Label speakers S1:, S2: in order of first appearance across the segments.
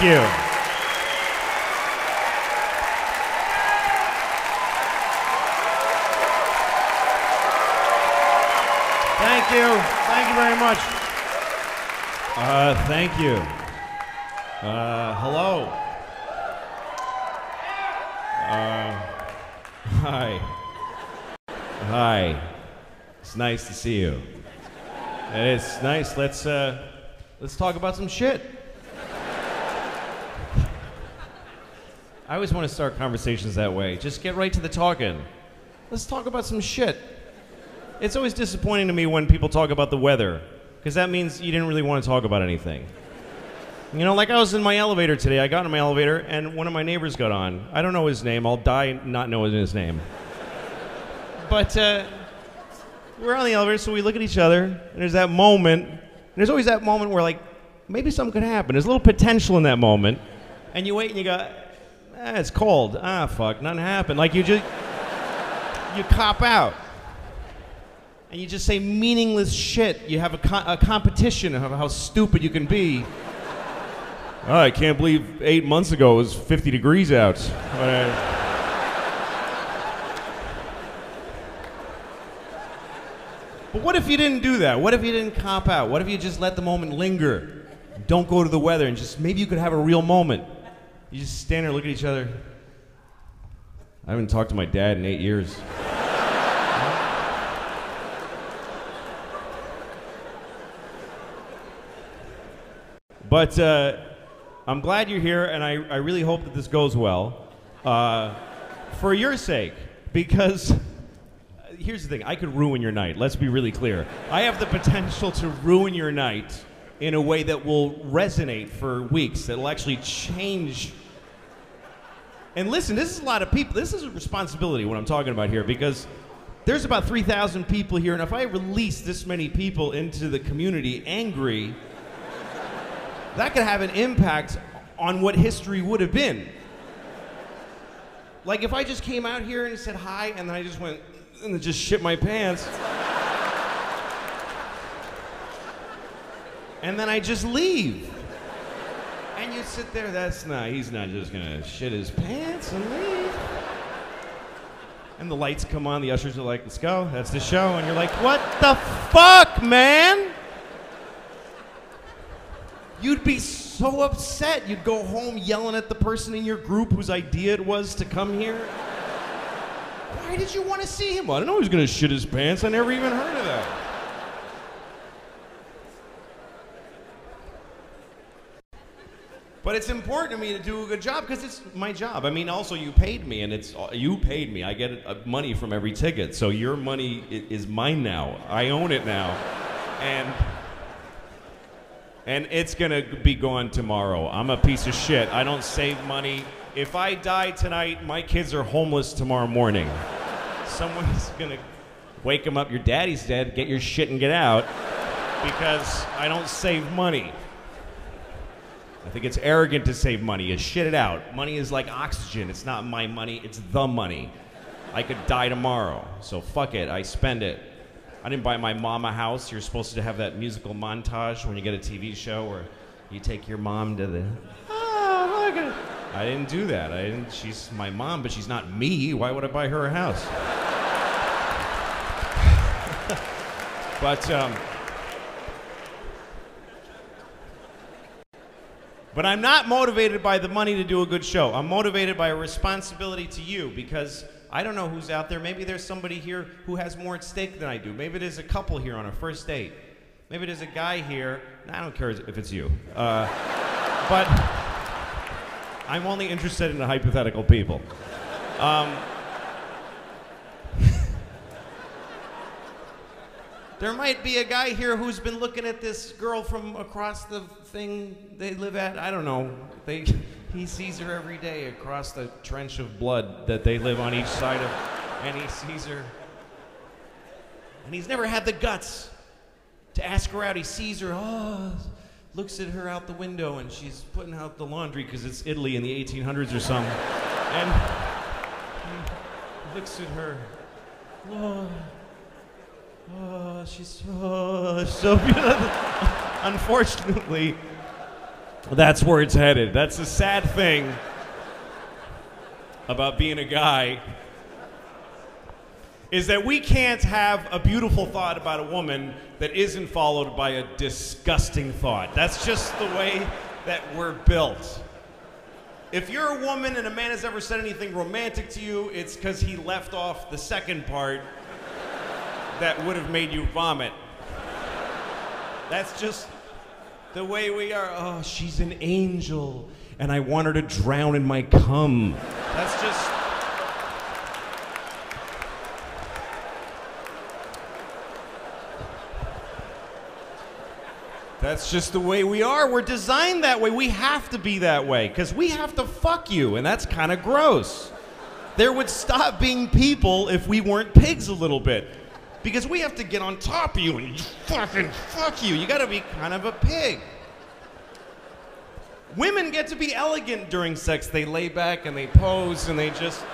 S1: Thank you. Thank you. Thank you very much. Uh, thank you. Uh, hello. Uh, hi. Hi. It's nice to see you. It's nice. Let's uh, let's talk about some shit. I always want to start conversations that way. Just get right to the talking. Let's talk about some shit. It's always disappointing to me when people talk about the weather, because that means you didn't really want to talk about anything. You know, like I was in my elevator today. I got in my elevator, and one of my neighbors got on. I don't know his name. I'll die not knowing his name. But uh, we're on the elevator, so we look at each other, and there's that moment. And there's always that moment where, like, maybe something could happen. There's a little potential in that moment, and you wait and you go, ah, it's cold. Ah, fuck, nothing happened. Like you just, you cop out and you just say meaningless shit. You have a, co- a competition of how stupid you can be. Oh, I can't believe eight months ago it was 50 degrees out. Uh, but what if you didn't do that? What if you didn't cop out? What if you just let the moment linger? Don't go to the weather and just maybe you could have a real moment. You just stand there, look at each other. I haven't talked to my dad in eight years. But uh, I'm glad you're here, and I, I really hope that this goes well. Uh, for your sake, because uh, here's the thing I could ruin your night. Let's be really clear. I have the potential to ruin your night in a way that will resonate for weeks, that will actually change. And listen, this is a lot of people. This is a responsibility, what I'm talking about here, because there's about 3,000 people here, and if I release this many people into the community angry, that could have an impact on what history would have been. Like if I just came out here and said hi and then I just went and just shit my pants. And then I just leave. And you sit there, that's not, he's not just gonna shit his pants and leave. And the lights come on, the ushers are like, let's go, that's the show. And you're like, what the fuck, man? You'd be so upset. You'd go home yelling at the person in your group whose idea it was to come here. Why did you want to see him? I don't know he was going to shit his pants. I never even heard of that. But it's important to me to do a good job because it's my job. I mean, also you paid me, and it's you paid me. I get uh, money from every ticket, so your money is mine now. I own it now, and and it's gonna be gone tomorrow. I'm a piece of shit. I don't save money. If I die tonight, my kids are homeless tomorrow morning. Someone's gonna wake them up. Your daddy's dead. Get your shit and get out, because I don't save money. I think it's arrogant to save money. You shit it out. Money is like oxygen. It's not my money. It's the money. I could die tomorrow, so fuck it. I spend it. I didn't buy my mom a house. You're supposed to have that musical montage when you get a TV show where you take your mom to the. Oh, look at I didn't do that. I didn't. She's my mom, but she's not me. Why would I buy her a house? but um, But I'm not motivated by the money to do a good show. I'm motivated by a responsibility to you because I don't know who's out there. Maybe there's somebody here who has more at stake than I do. Maybe there's a couple here on a first date. Maybe there's a guy here. I don't care if it's you. Uh, but I'm only interested in the hypothetical people. Um, There might be a guy here who's been looking at this girl from across the thing they live at. I don't know. They, he sees her every day across the trench of blood that they live on each side of, and he sees her. And he's never had the guts to ask her out. He sees her, oh, looks at her out the window, and she's putting out the laundry because it's Italy in the 1800s or something. And he looks at her. Oh, Oh, she's oh, so beautiful. Unfortunately, That's where it's headed. That's the sad thing about being a guy is that we can't have a beautiful thought about a woman that isn't followed by a disgusting thought. That's just the way that we're built. If you're a woman and a man has ever said anything romantic to you, it's because he left off the second part that would have made you vomit. That's just the way we are. Oh, she's an angel, and I want her to drown in my cum. That's just. That's just the way we are. We're designed that way. We have to be that way because we have to fuck you, and that's kind of gross. There would stop being people if we weren't pigs a little bit. Because we have to get on top of you and fucking fuck you. You gotta be kind of a pig. Women get to be elegant during sex. They lay back and they pose and they just.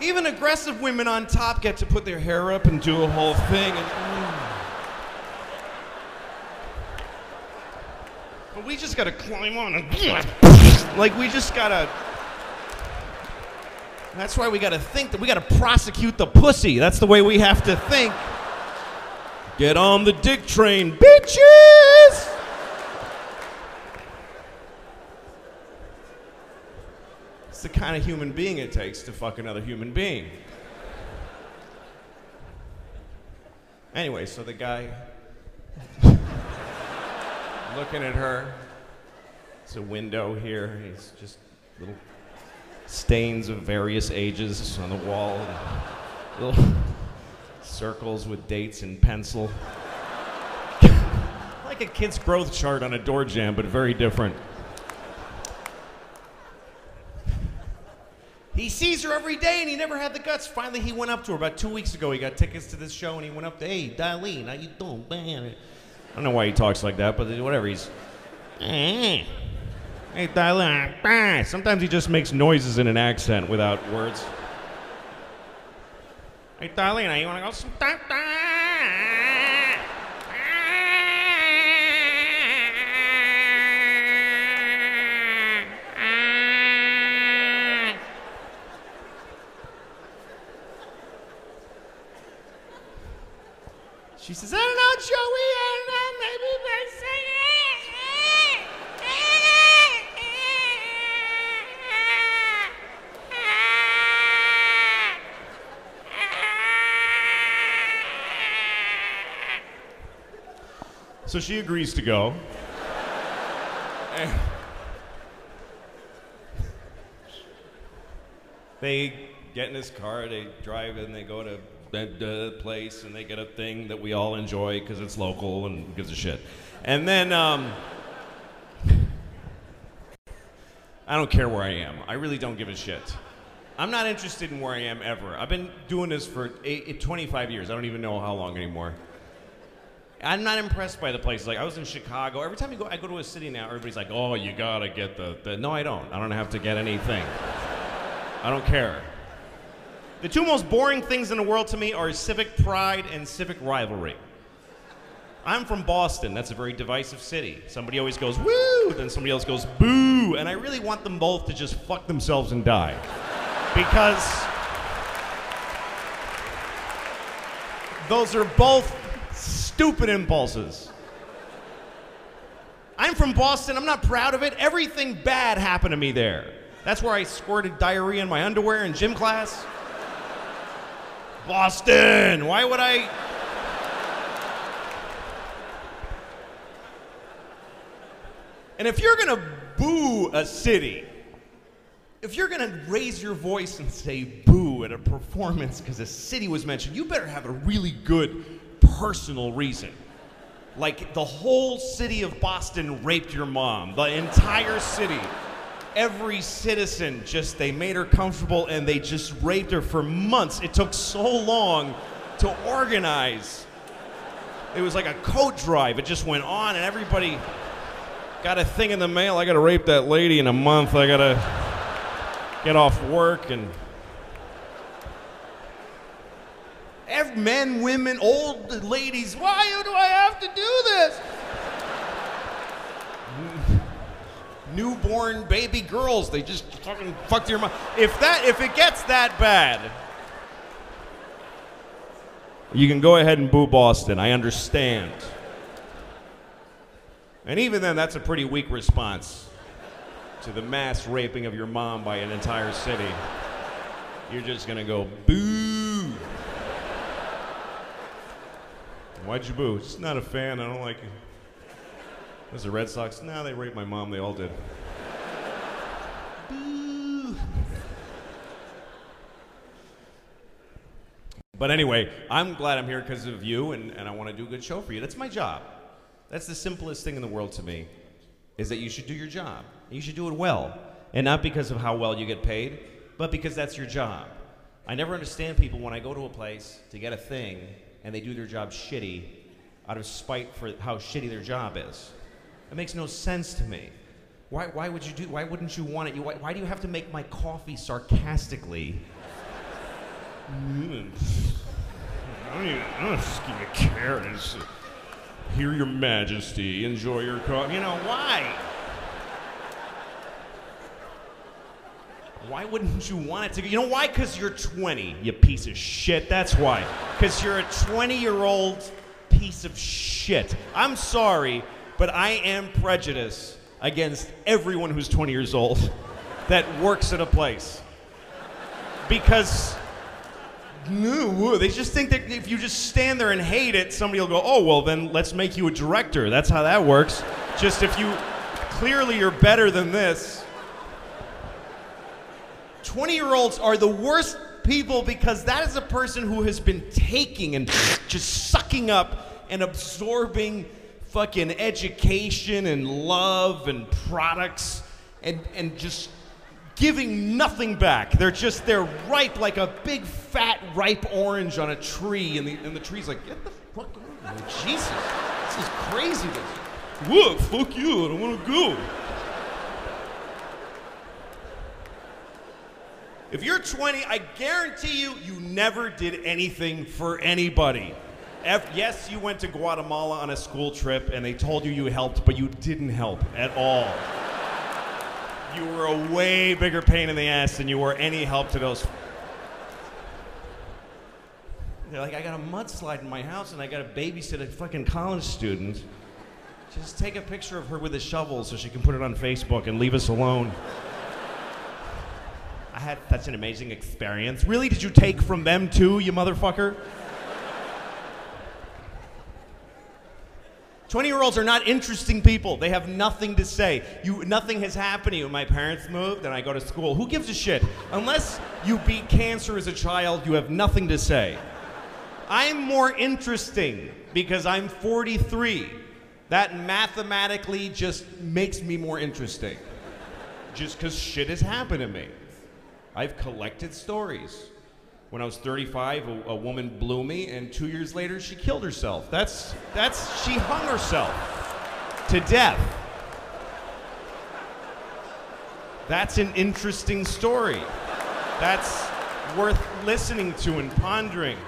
S1: Even aggressive women on top get to put their hair up and do a whole thing. And, mm. But we just gotta climb on and. Like, we just gotta. That's why we gotta think that we gotta prosecute the pussy. That's the way we have to think. Get on the dick train, bitches! It's the kind of human being it takes to fuck another human being. Anyway, so the guy looking at her. It's a window here. He's just little stains of various ages on the wall, little circles with dates in pencil. like a kid's growth chart on a door jamb, but very different. He sees her every day and he never had the guts. Finally, he went up to her about two weeks ago. He got tickets to this show and he went up to, hey, Darlene, how you doing? I don't know why he talks like that, but whatever. He's, eh. Hey, hey Sometimes he just makes noises in an accent without words. Hey, Darlene, you want to go sometime? She says, I don't know, Joey, I don't know, maybe they say So she agrees to go. they get in his car, they drive, and they go to that place, and they get a thing that we all enjoy because it's local and gives a shit. And then, um, I don't care where I am. I really don't give a shit. I'm not interested in where I am ever. I've been doing this for eight, 25 years. I don't even know how long anymore. I'm not impressed by the places. Like I was in Chicago. Every time you go, I go to a city now. Everybody's like, "Oh, you gotta get the, the." No, I don't. I don't have to get anything. I don't care. The two most boring things in the world to me are civic pride and civic rivalry. I'm from Boston. That's a very divisive city. Somebody always goes woo, then somebody else goes boo, and I really want them both to just fuck themselves and die, because those are both stupid impulses. I'm from Boston. I'm not proud of it. Everything bad happened to me there. That's where I squirted diarrhea in my underwear in gym class. Boston. Why would I? And if you're to boo a city, if you're to raise your voice and say boo at a performance because a city was mentioned, you better have a really good personal reason. Like the whole city of Boston raped your mom, the entire city. Every citizen just, they made her comfortable and they just raped her for months. It took so long to organize. It was like a coat drive. It just went on and everybody got a thing in the mail. I got to rape that lady in a month. I got to get off work and Men, women, old ladies, why do I have to do this? newborn baby girls. They just fucking fucked your mom. If that, if it gets that bad, you can go ahead and boo Boston. I understand. And even then, that's a pretty weak response to the mass raping of your mom by an entire city. You're just gonna go boo. Why'd you boo? Just not a fan. I don't like it. Was the Red Sox? No, they raped my mom. They all did. But anyway, I'm glad I'm here because of you, and, and I want to do a good show for you. That's my job. That's the simplest thing in the world to me, is that you should do your job. You should do it well. And not because of how well you get paid, but because that's your job. I never understand people when I go to a place to get a thing and they do their job shitty out of spite for how shitty their job is. It makes no sense to me. Why, why would you do? Why wouldn't you want it? You, why, why do you have to make my coffee sarcastically? I don't even. I don't just give you carrots. Here, Your Majesty, enjoy your coffee. You know why? Why wouldn't you want it to? You know why? Because you're 20, you piece of shit. That's why. Because you're a 20 year old piece of shit. I'm sorry, but I am prejudiced against everyone who's 20 years old that works at a place. Because no, they just think that if you just stand there and hate it, somebody will go, oh, well, then let's make you a director. That's how that works. Just if you clearly you're better than this. 20 year olds are the worst people because that is a person who has been taking and just sucking up and absorbing fucking education and love and products and, and just giving nothing back. They're just, they're ripe like a big fat ripe orange on a tree, and the, and the tree's like, get the fuck out of here. Jesus, this is crazy. What? Fuck you, I don't want to go. If you're 20, I guarantee you, you never did anything for anybody. F- yes, you went to Guatemala on a school trip and they told you you helped, but you didn't help at all. You were a way bigger pain in the ass than you were any help to those. They're like, I got a mudslide in my house and I got to babysit a fucking college student. Just take a picture of her with a shovel so she can put it on Facebook and leave us alone. I had such an amazing experience. Really? Did you take from them too, you motherfucker? 20 year olds are not interesting people. They have nothing to say. You, nothing has happened to you. My parents moved and I go to school. Who gives a shit? Unless you beat cancer as a child, you have nothing to say. I'm more interesting because I'm 43. That mathematically just makes me more interesting. Just because shit has happened to me. I've collected stories. When I was 35, a, a, woman blew me, and two years later, she killed herself. That's, that's, she hung herself to death. That's an interesting story. That's worth listening to and pondering.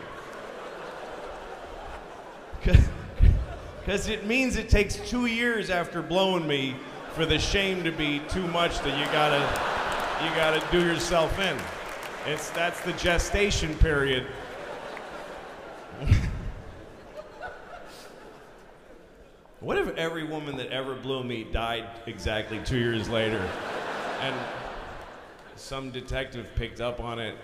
S1: Because it means it takes two years after blowing me for the shame to be too much that you gotta, you gotta do yourself in. It's that's the gestation period. what if every woman that ever blew me died exactly two years later, and some detective picked up on it?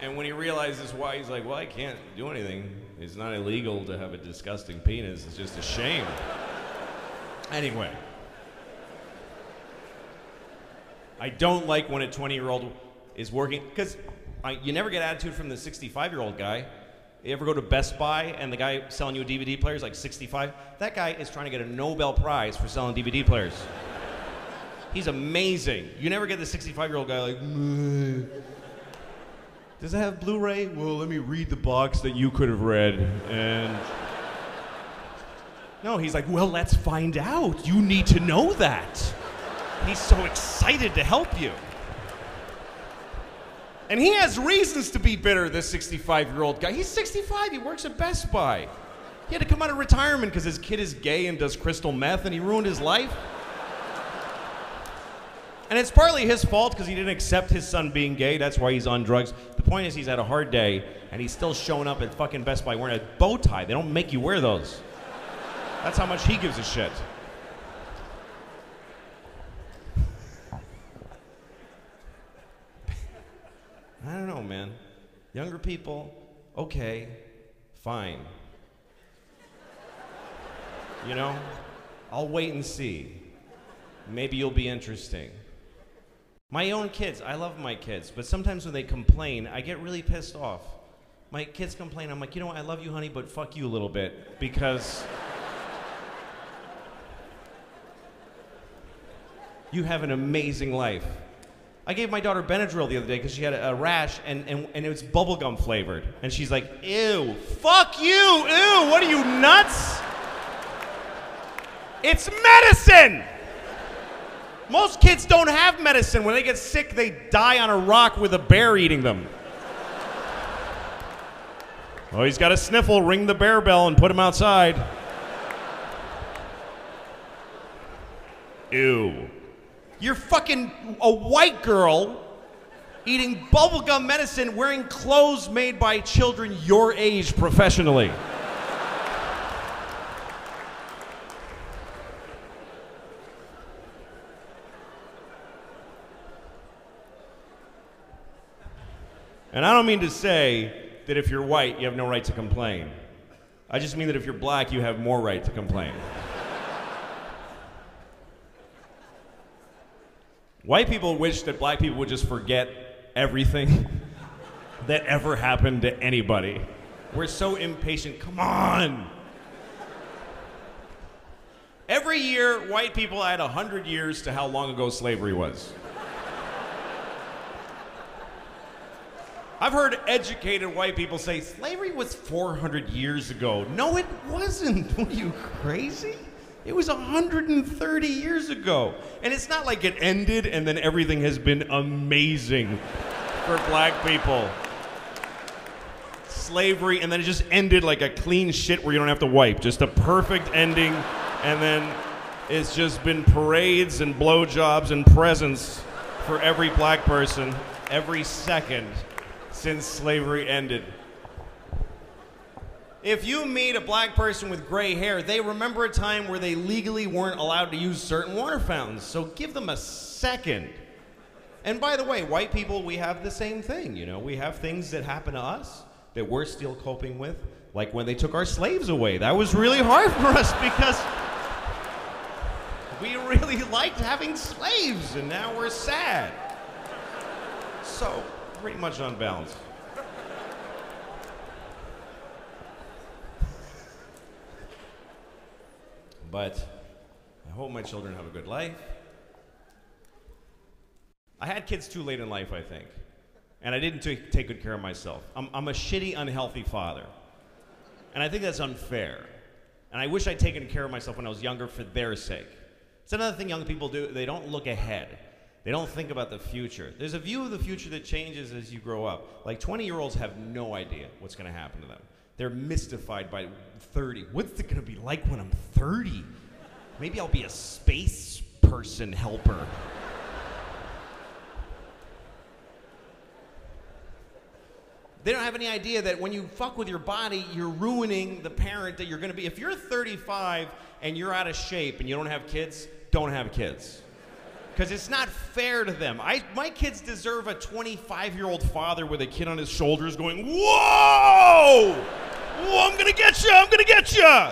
S1: And when he realizes why, he's like, well, I can't do anything. It's not illegal to have a disgusting penis. It's just a shame. Anyway. I don't like when a 20 year old is working, because you never get attitude from the 65 year old guy. You ever go to Best Buy and the guy selling you a DVD player is like 65? That guy is trying to get a Nobel Prize for selling DVD players. He's amazing. You never get the 65 year old guy like, does it have Blu ray? Well, let me read the box that you could have read. And. No, he's like, well, let's find out. You need to know that. He's so excited to help you. And he has reasons to be bitter, this 65 year old guy. He's 65, he works at Best Buy. He had to come out of retirement because his kid is gay and does crystal meth and he ruined his life. And it's partly his fault because he didn't accept his son being gay. That's why he's on drugs. The point is, he's had a hard day and he's still showing up at fucking Best Buy wearing a bow tie. They don't make you wear those. That's how much he gives a shit. I don't know, man. Younger people, okay, fine. You know, I'll wait and see. Maybe you'll be interesting. My own kids, I love my kids, but sometimes when they complain, I get really pissed off. My kids complain, I'm like, you know what, I love you, honey, but fuck you a little bit because you have an amazing life. I gave my daughter Benadryl the other day because she had a, rash and, and, and it was bubblegum flavored. And she's like, ew, fuck you, ew, what are you, nuts? It's medicine! Most kids don't have medicine. When they get sick, they die on a rock with a bear eating them. Oh, he's got a sniffle. Ring the bear bell and put him outside. Ew. You're fucking a white girl eating bubblegum medicine wearing clothes made by children your age professionally. And I don't mean to say that if you're white, you have no right to complain. I just mean that if you're black, you have more right to complain. White people wish that black people would just forget everything that ever happened to anybody. We're so impatient. Come on. Every year, white people add 100 years to how long ago slavery was. I've heard educated white people say slavery was 400 years ago. No, it wasn't. Were you crazy? It was 130 years ago. And it's not like it ended and then everything has been amazing for black people. Slavery, and then it just ended like a clean shit where you don't have to wipe. Just a perfect ending, and then it's just been parades and blowjobs and presents for every black person every second since slavery ended. If you meet a black person with gray hair, they remember a time where they legally weren't allowed to use certain water fountains. So give them a second. And by the way, white people, we have the same thing. You know, we have things that happen to us that we're still coping with, like when they took our slaves away. That was really hard for us because we really liked having slaves, and now we're sad. So pretty much on But I hope my children have a good life. I had kids too late in life, I think. And I didn't t- take good care of myself. I'm, I'm a shitty, unhealthy father. And I think that's unfair. And I wish I'd taken care of myself when I was younger for their sake. It's another thing young people do, they don't look ahead. They don't think about the future. There's a view of the future that changes as you grow up. Like 20 year olds have no idea what's going to happen to them. They're mystified by 30. What's it going to be like when I'm 30? Maybe I'll be a space person helper. They don't have any idea that when you fuck with your body, you're ruining the parent that you're going to be. If you're 35 and you're out of shape and you don't have kids, don't have kids because it's not fair to them. I, my kids deserve a 25 year old father with a kid on his shoulders going, Whoa! Whoa, I'm gonna get you! I'm gonna get you!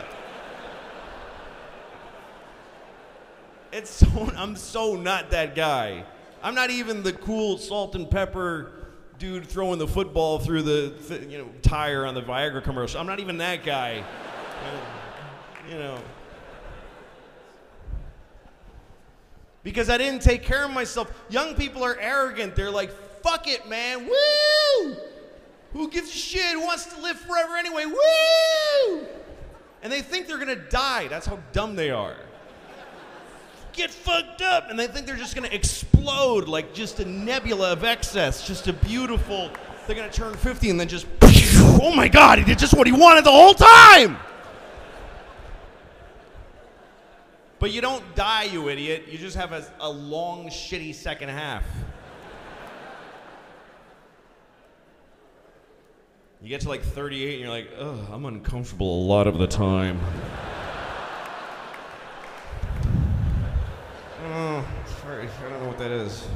S1: It's so, I'm so not that guy. I'm not even the cool salt and pepper dude throwing the football through the th- you know tire on the Viagra commercial. I'm not even that guy. you know. Because I didn't take care of myself. Young people are arrogant. They're like, fuck it, man. Woo! Who gives a shit? Who wants to live forever anyway? Woo! And they think they're gonna die. That's how dumb they are. Get fucked up, and they think they're just gonna explode like just a nebula of excess, just a beautiful. They're gonna turn 50 and then just, oh my god, he did just what he wanted the whole time! But you don't die, you idiot. You just have a, a long, shitty second half. You get to like 38 and you're like, ugh, I'm uncomfortable a lot of the time. oh, sorry, I don't know what that is.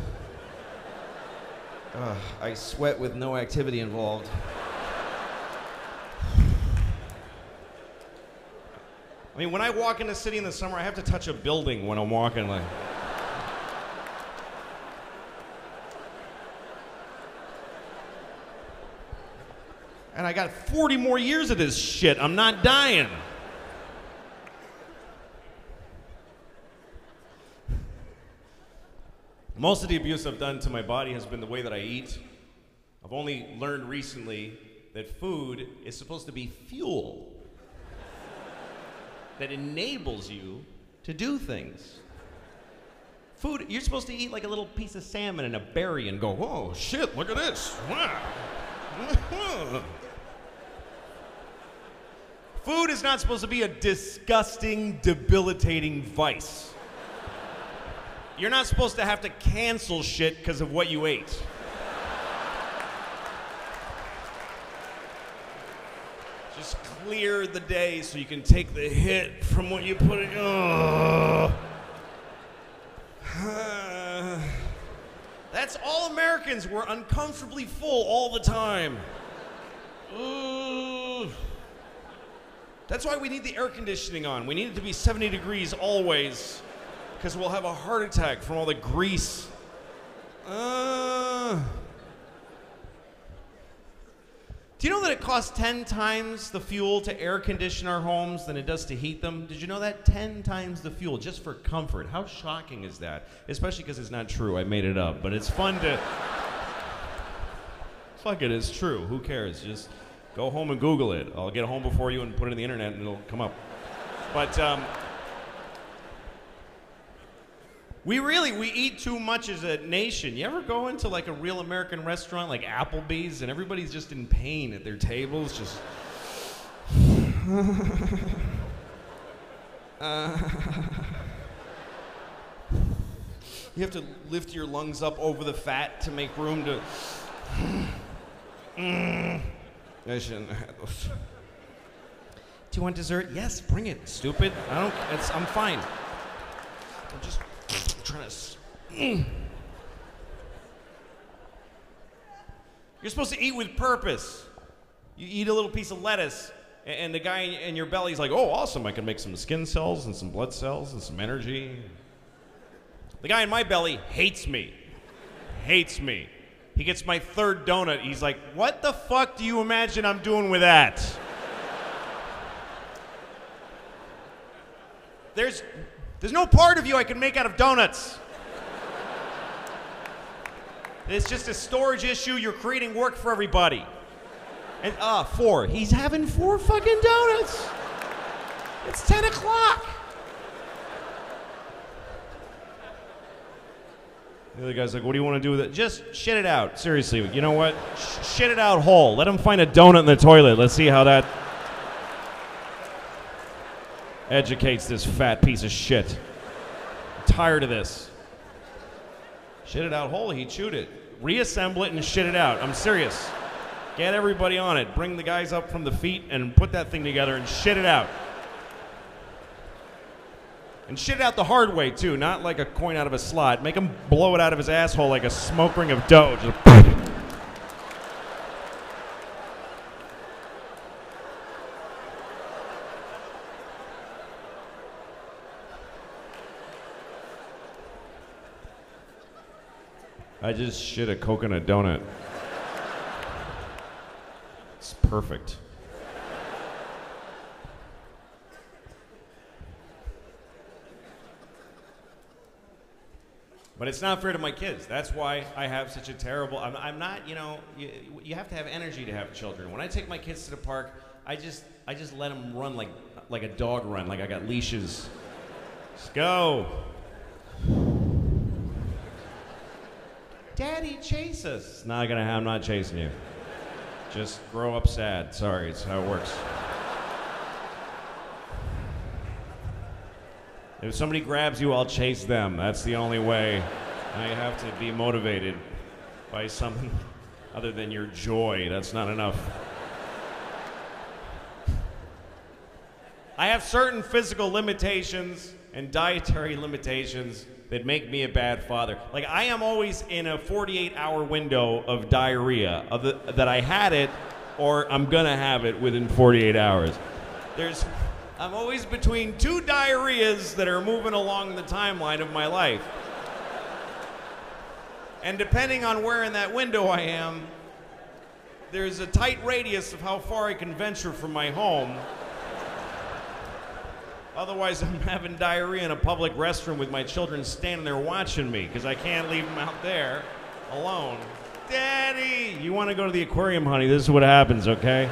S1: Ugh, I sweat with no activity involved. I mean, when I walk in the city in the summer, I have to touch a building when I'm walking. Like, and I got 40 more years of this shit. I'm not dying. Most of the abuse I've done to my body has been the way that I eat. I've only learned recently that food is supposed to be fuel that enables you to do things. Food, you're supposed to eat like a little piece of salmon and a berry and go, whoa, shit, look at this. Wow. Food is not supposed to be a disgusting, debilitating vice. You're not supposed to have to cancel shit because of what you ate. Just clear the day so you can take the hit from what you put in. Oh. That's all Americans. We're uncomfortably full all the time. Ugh. That's why we need the air conditioning on. We need it to be 70 degrees always, because we'll have a heart attack from all the grease. Uh. Do you know that it costs 10 times the fuel to air condition our homes than it does to heat them? Did you know that? 10 times the fuel just for comfort. How shocking is that? Especially because it's not true. I made it up, but it's fun to. Fuck it, it's true. Who cares? Just go home and Google it. I'll get home before you and put it in the internet and it'll come up. But, um, we really we eat too much as a nation. You ever go into like a real American restaurant like Applebee's and everybody's just in pain at their tables, just. uh, you have to lift your lungs up over the fat to make room to. I shouldn't have those. Do you want dessert? Yes, bring it. Stupid. I don't. It's. I'm fine. Trying to. You're supposed to eat with purpose. You eat a little piece of lettuce, and the guy in your belly's like, oh, awesome, I can make some skin cells and some blood cells and some energy. The guy in my belly hates me. Hates me. He gets my third donut. He's like, what the fuck do you imagine I'm doing with that? There's there's no part of you I can make out of donuts. It's just a storage issue. You're creating work for everybody. And uh, four. He's having four fucking donuts. It's 10 o'clock. The other guy's like, what do you want to do with it? Just shit it out. Seriously, you know what? Sh- shit it out whole. Let him find a donut in the toilet. Let's see how that educates this fat piece of shit. I'm tired of this. Shit it out whole, he chewed it. Reassemble it and shit it out. I'm serious. Get everybody on it. Bring the guys up from the feet and put that thing together and shit it out. And shit it out the hard way, too, not like a coin out of a slot. Make him blow it out of his asshole like a smoke ring of dough. Just I just shit a coconut donut. It's perfect. But it's not fair to my kids. That's why I have such a terrible. I'm, I'm not, you know, you, you have to have energy to have children. When I take my kids to the park, I just, I just let them run like, like a dog run, like I got leashes. Just go. Daddy, chase us. Not gonna. I'm not chasing you. Just grow up sad. Sorry, it's how it works. If somebody grabs you, I'll chase them. That's the only way. I have to be motivated by something other than your joy. That's not enough. I have certain physical limitations and dietary limitations that make me a bad father. Like I am always in a 48-hour window of diarrhea, of the, that I had it or I'm gonna have it within 48 hours. There's, I'm always between two diarrheas that are moving along the timeline of my life. And depending on where in that window I am, there's a tight radius of how far I can venture from my home. Otherwise, I'm having diarrhea in a public restroom with my children standing there watching me because I can't leave them out there alone. Daddy, you want to go to the aquarium, honey? This is what happens, okay?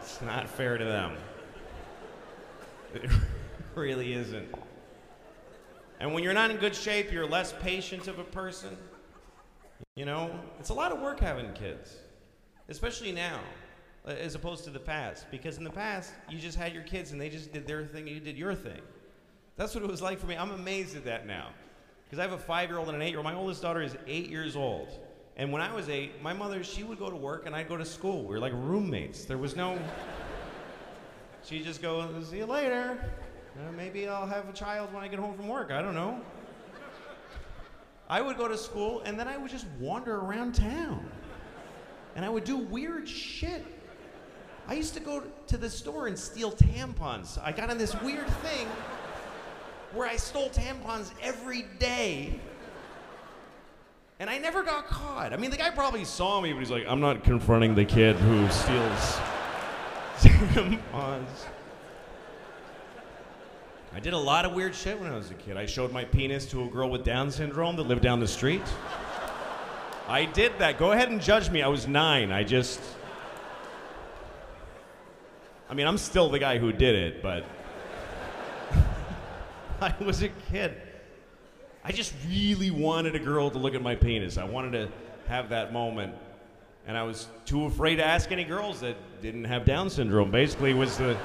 S1: It's not fair to them. It really isn't. And when you're not in good shape, you're less patient of a person. You know, it's a lot of work having kids especially now, uh, as opposed to the past. Because in the past, you just had your kids and they just did their thing and you did your thing. That's what it was like for me. I'm amazed at that now. Because I have a five year old and an eight year old. My oldest daughter is eight years old. And when I was eight, my mother, she would go to work and I'd go to school. We were like roommates. There was no. She'd just go, see you later. Uh, maybe I'll have a child when I get home from work. I don't know. I would go to school and then I would just wander around town and I would do weird shit. I used to go to the store and steal tampons. I got in this weird thing where I stole tampons every day. And I never got caught. I mean, the guy probably saw me, but he's like, I'm not confronting the kid who steals tampons. I did a lot of weird shit when I was a kid. I showed my penis to a girl with Down syndrome that lived down the street. I did that. Go ahead and judge me. I was nine. I just. I mean, I'm still the guy who did it, but. I was a kid. I just really wanted a girl to look at my penis. I wanted to have that moment. And I was too afraid to ask any girls that didn't have Down syndrome. Basically, was the.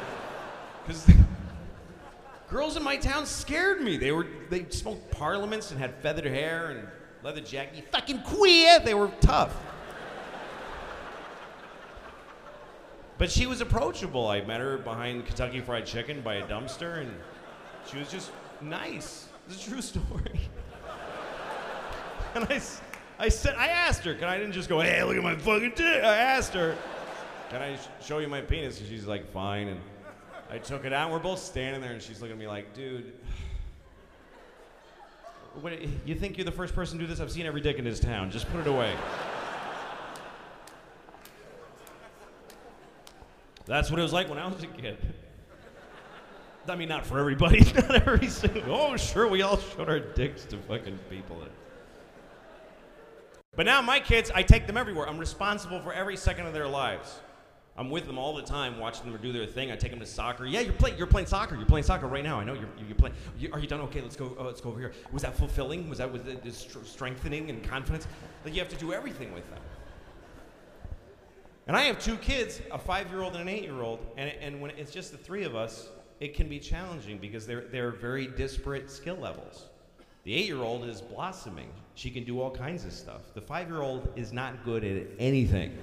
S1: Because. girls in my town scared me. They were they smoked parliaments and had feathered hair and leather jacket, you fucking queer. They were tough. But she was approachable. I met her behind Kentucky Fried Chicken by a dumpster, and she was just nice. It's a true story. and I, I said, I asked her, can I didn't just go, hey, look at my fucking dick. I asked her, can I show you my penis? And she's like, fine. And I took it out, and we're both standing there, and she's looking at me like, dude, you think you're the first person to do this? I've seen every dick in this town. Just put it away. That's what it was like when I was a kid. I mean, not for everybody, not every single. Oh, sure, we all showed our dicks to fucking people. But now my kids, I take them everywhere. I'm responsible for every second of their lives. I'm with them all the time, watching them do their thing. I take them to soccer. Yeah, you're playing. You're playing soccer. You're playing soccer right now. I know you're, you're playing. You, are you done? Okay, let's go. Oh, let's go over here. Was that fulfilling? Was that was it strengthening and confidence? Like you have to do everything with them. And I have two kids, a five-year-old and an eight-year-old, and and when it's just the three of us, it can be challenging because they're they're very disparate skill levels. The eight-year-old is blossoming. She can do all kinds of stuff. The five-year-old is not good at anything.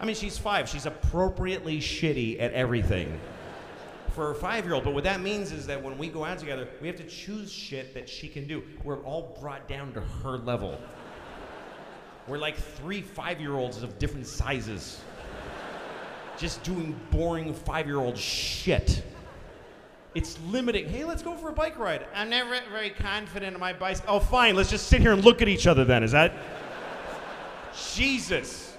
S1: I mean, she's five. She's appropriately shitty at everything for a five year old. But what that means is that when we go out together, we have to choose shit that she can do. We're all brought down to her level. We're like three five year olds of different sizes, just doing boring five year old shit. It's limiting. Hey, let's go for a bike ride. I'm never very confident in my bike. Oh, fine. Let's just sit here and look at each other then. Is that. Jesus.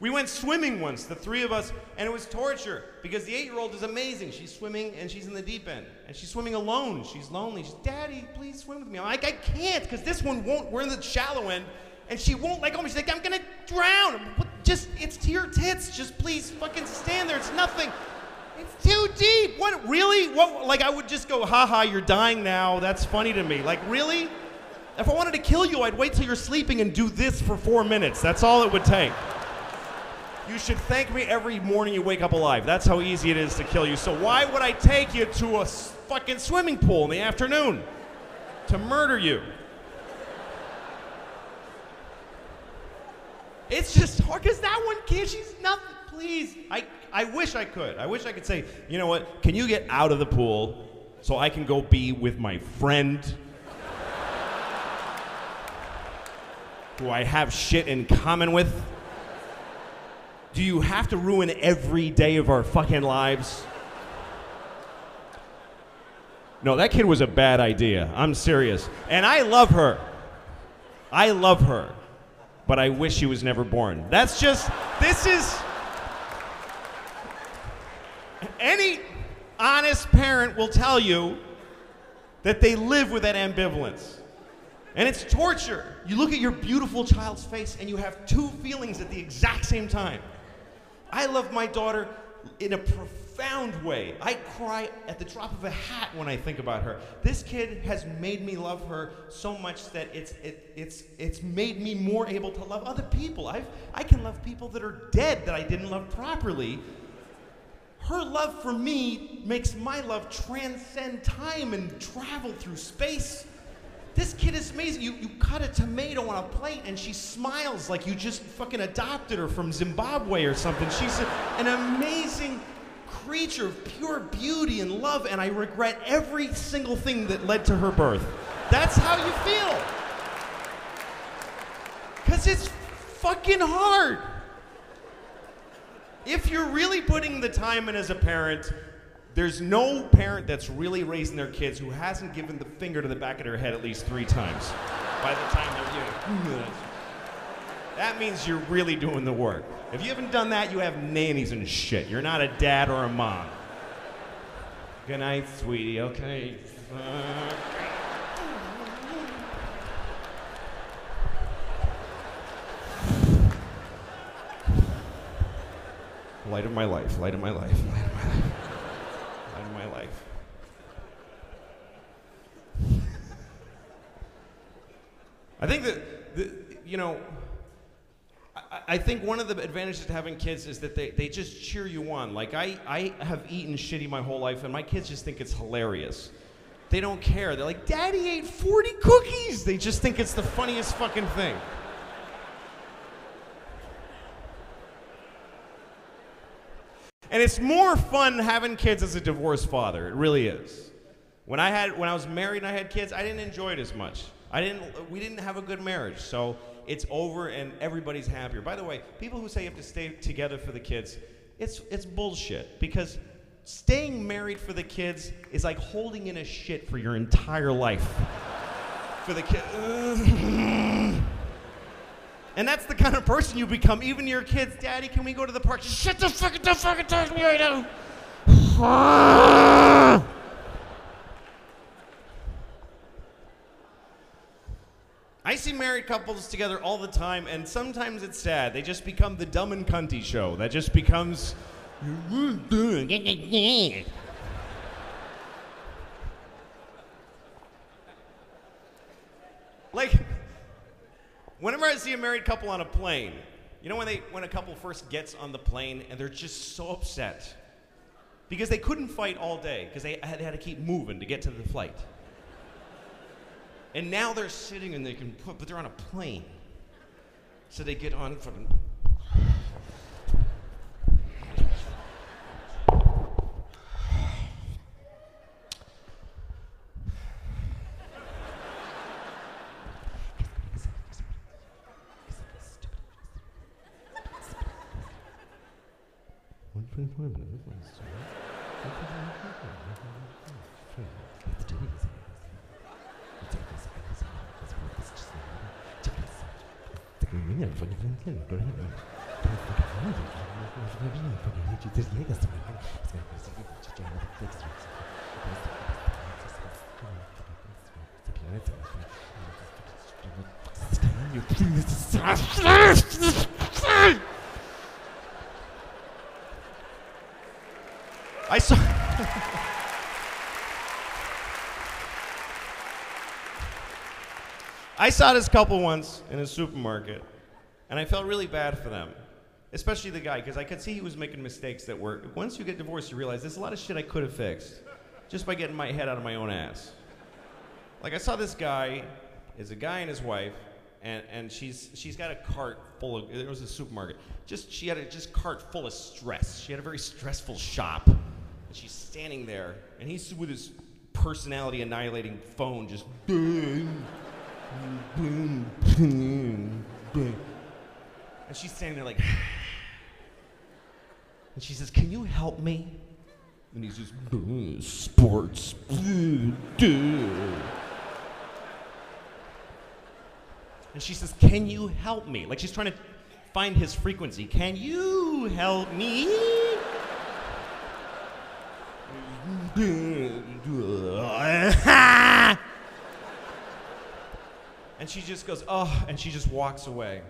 S1: We went swimming once, the three of us, and it was torture because the eight year old is amazing. She's swimming and she's in the deep end. And she's swimming alone. She's lonely. She's, Daddy, please swim with me. I'm like, I can't because this one won't. We're in the shallow end. And she won't let go. She's like, I'm going to drown. Just, it's to your tits. Just please fucking stand there. It's nothing. It's too deep. What, really? What, like, I would just go, haha, you're dying now. That's funny to me. Like, really? If I wanted to kill you, I'd wait till you're sleeping and do this for four minutes. That's all it would take. You should thank me every morning you wake up alive. That's how easy it is to kill you. So why would I take you to a fucking swimming pool in the afternoon to murder you? It's just hard because that one kid, she's nothing. Please, I, I wish I could. I wish I could say, you know what? Can you get out of the pool so I can go be with my friend who I have shit in common with? Do you have to ruin every day of our fucking lives? No, that kid was a bad idea. I'm serious. And I love her. I love her. But I wish she was never born. That's just, this is. Any honest parent will tell you that they live with that ambivalence. And it's torture. You look at your beautiful child's face and you have two feelings at the exact same time. I love my daughter in a profound way. I cry at the drop of a hat when I think about her. This kid has made me love her so much that it's it, it's it's made me more able to love other people. I've I can love people that are dead that I didn't love properly. Her love for me makes my love transcend time and travel through space. This kid is amazing. You, you cut a tomato on a plate and she smiles like you just fucking adopted her from Zimbabwe or something. She's a, an amazing creature of pure beauty and love, and I regret every single thing that led to her birth. That's how you feel. Because it's fucking hard. If you're really putting the time in as a parent, there's no parent that's really raising their kids who hasn't given the finger to the back of their head at least three times by the time they're young. That means you're really doing the work. If you haven't done that, you have nannies and shit. You're not a dad or a mom. Good night, sweetie. Okay. Light of my life, light of my life, light of my life, light of my life. I think that, you know, I, I think one of the advantages to having kids is that they, they just cheer you on. Like, I, I have eaten shitty my whole life, and my kids just think it's hilarious. They don't care. They're like, Daddy ate 40 cookies. They just think it's the funniest fucking thing. And it's more fun having kids as a divorced father. It really is. When I had when I was married and I had kids, I didn't enjoy it as much. I didn't we didn't have a good marriage. So it's over and everybody's happier. By the way, people who say you have to stay together for the kids, it's it's bullshit because staying married for the kids is like holding in a shit for your entire life. for the kid. And that's the kind of person you become. Even your kids, Daddy, can we go to the park? Shut the fuck, don't fucking talk to me right now. I see married couples together all the time, and sometimes it's sad. They just become the dumb and cunty show. That just becomes. Like, whenever I see a married couple on a plane, you know when they when a couple first gets on the plane and they're just so upset because they couldn't fight all day because they had, had to keep moving to get to the flight. And now they're sitting and they can put, but they're on a plane. So they get on from. I saw this couple once in a supermarket, and I felt really bad for them, especially the guy, because I could see he was making mistakes that were. Once you get divorced, you realize there's a lot of shit I could have fixed just by getting my head out of my own ass. Like I saw this guy, is a guy and his wife, and, and she's she's got a cart full of. It was a supermarket. Just she had a just cart full of stress. She had a very stressful shop, and she's standing there, and he's with his personality annihilating phone, just. And she's standing there like. And she says, Can you help me? And he's just, sports. And she says, Can you help me? Like she's trying to find his frequency. Can you help me? And she just goes, oh, and she just walks away.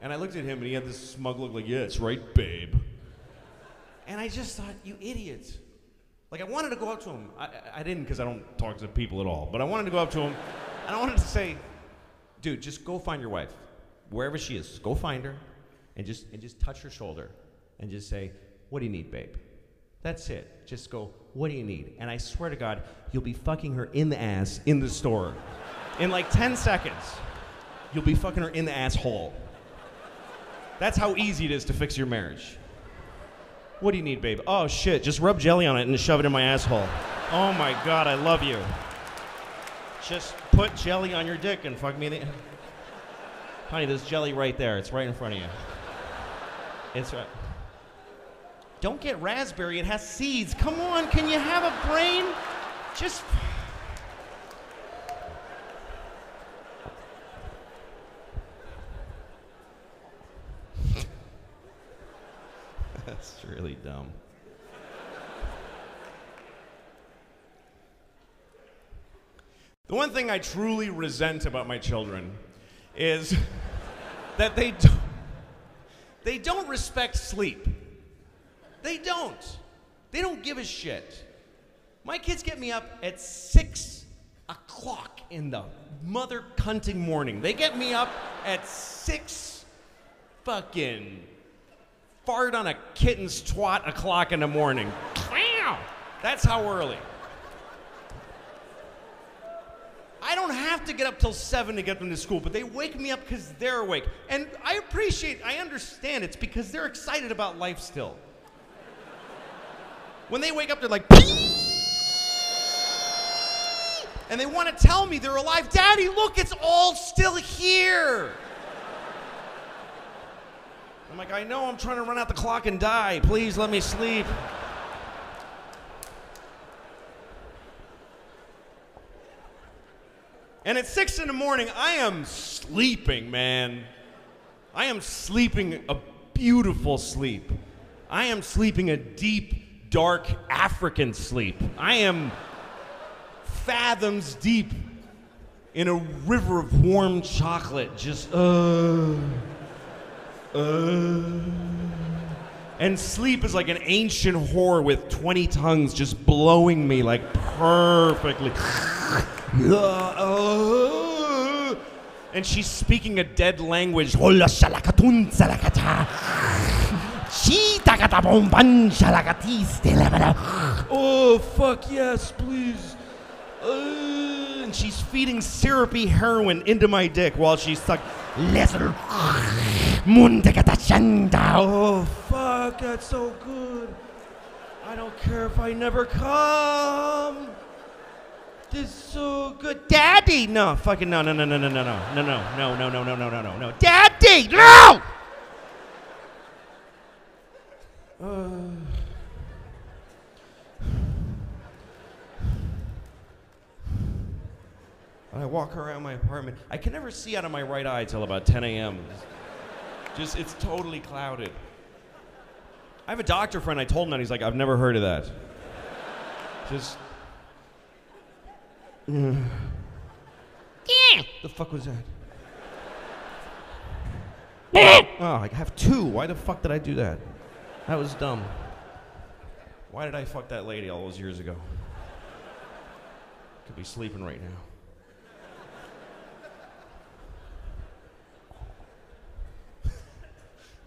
S1: And I looked at him and he had this smug look like, yeah, it's right, babe. And I just thought, you idiot. Like, I wanted to go up to him. I, I didn't because I don't talk to people at all. But I wanted to go up to him and I wanted to say, dude, just go find your wife. Wherever she is, go find her and just, and just touch her shoulder and just say, what do you need, babe? That's it. Just go, what do you need? And I swear to God, you'll be fucking her in the ass in the store in like 10 seconds, you'll be fucking her in the asshole. That's how easy it is to fix your marriage. What do you need, babe? Oh shit, just rub jelly on it and shove it in my asshole. Oh my god, I love you. Just put jelly on your dick and fuck me in the. Honey, there's jelly right there. It's right in front of you. It's right. Don't get raspberry, it has seeds. Come on, can you have a brain? Just. That's really dumb. The one thing I truly resent about my children is that they don't, they don't respect sleep. They don't. They don't give a shit. My kids get me up at six o'clock in the mother cunting morning. They get me up at six fucking fart on a kitten's twat o'clock in the morning. That's how early. I don't have to get up till 7 to get them to school, but they wake me up because they're awake. And I appreciate, I understand it's because they're excited about life still. When they wake up, they're like, and they want to tell me they're alive. Daddy, look, it's all still here. I'm like, I know I'm trying to run out the clock and die. Please let me sleep. And at six in the morning, I am sleeping, man. I am sleeping a beautiful sleep. I am sleeping a deep, dark African sleep. I am fathoms deep in a river of warm chocolate, just, uh. Uh, and sleep is like an ancient whore with 20 tongues just blowing me like perfectly. and she's speaking a dead language. Oh, fuck yes, please. Uh, and she's feeding syrupy heroin into my dick while she's stuck. Oh, fuck, that's so good. I don't care if I never come. This is so good. Daddy! No, fucking no, no, no, no, no, no, no, no, no, no, no, no, no, no, no, no, no. Daddy! No! Uh. I walk around my apartment. I can never see out of my right eye till about 10 a.m. Just, it's totally clouded. I have a doctor friend, I told him that. He's like, I've never heard of that. Just. Yeah. The fuck was that? oh, I have two. Why the fuck did I do that? That was dumb. Why did I fuck that lady all those years ago? Could be sleeping right now.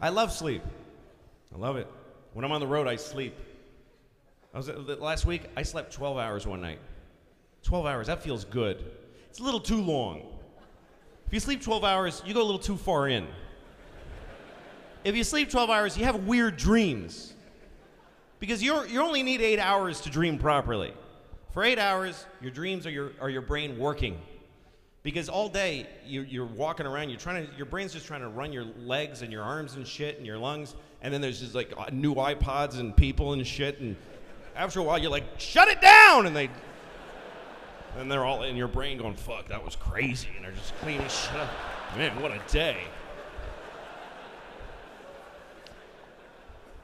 S1: I love sleep. I love it. When I'm on the road, I sleep. I was uh, last week. I slept 12 hours one night. 12 hours. That feels good. It's a little too long. If you sleep 12 hours, you go a little too far in. If you sleep 12 hours, you have weird dreams. Because you're, you only need eight hours to dream properly. For eight hours, your dreams are your, are your brain working. Because all day you, you're walking around, you're trying to, your brain's just trying to run your legs and your arms and shit and your lungs, and then there's just like uh, new iPods and people and shit, and after a while you're like, shut it down, and they, and they're all in your brain going, fuck, that was crazy, and they're just cleaning shit up. Man, what a day.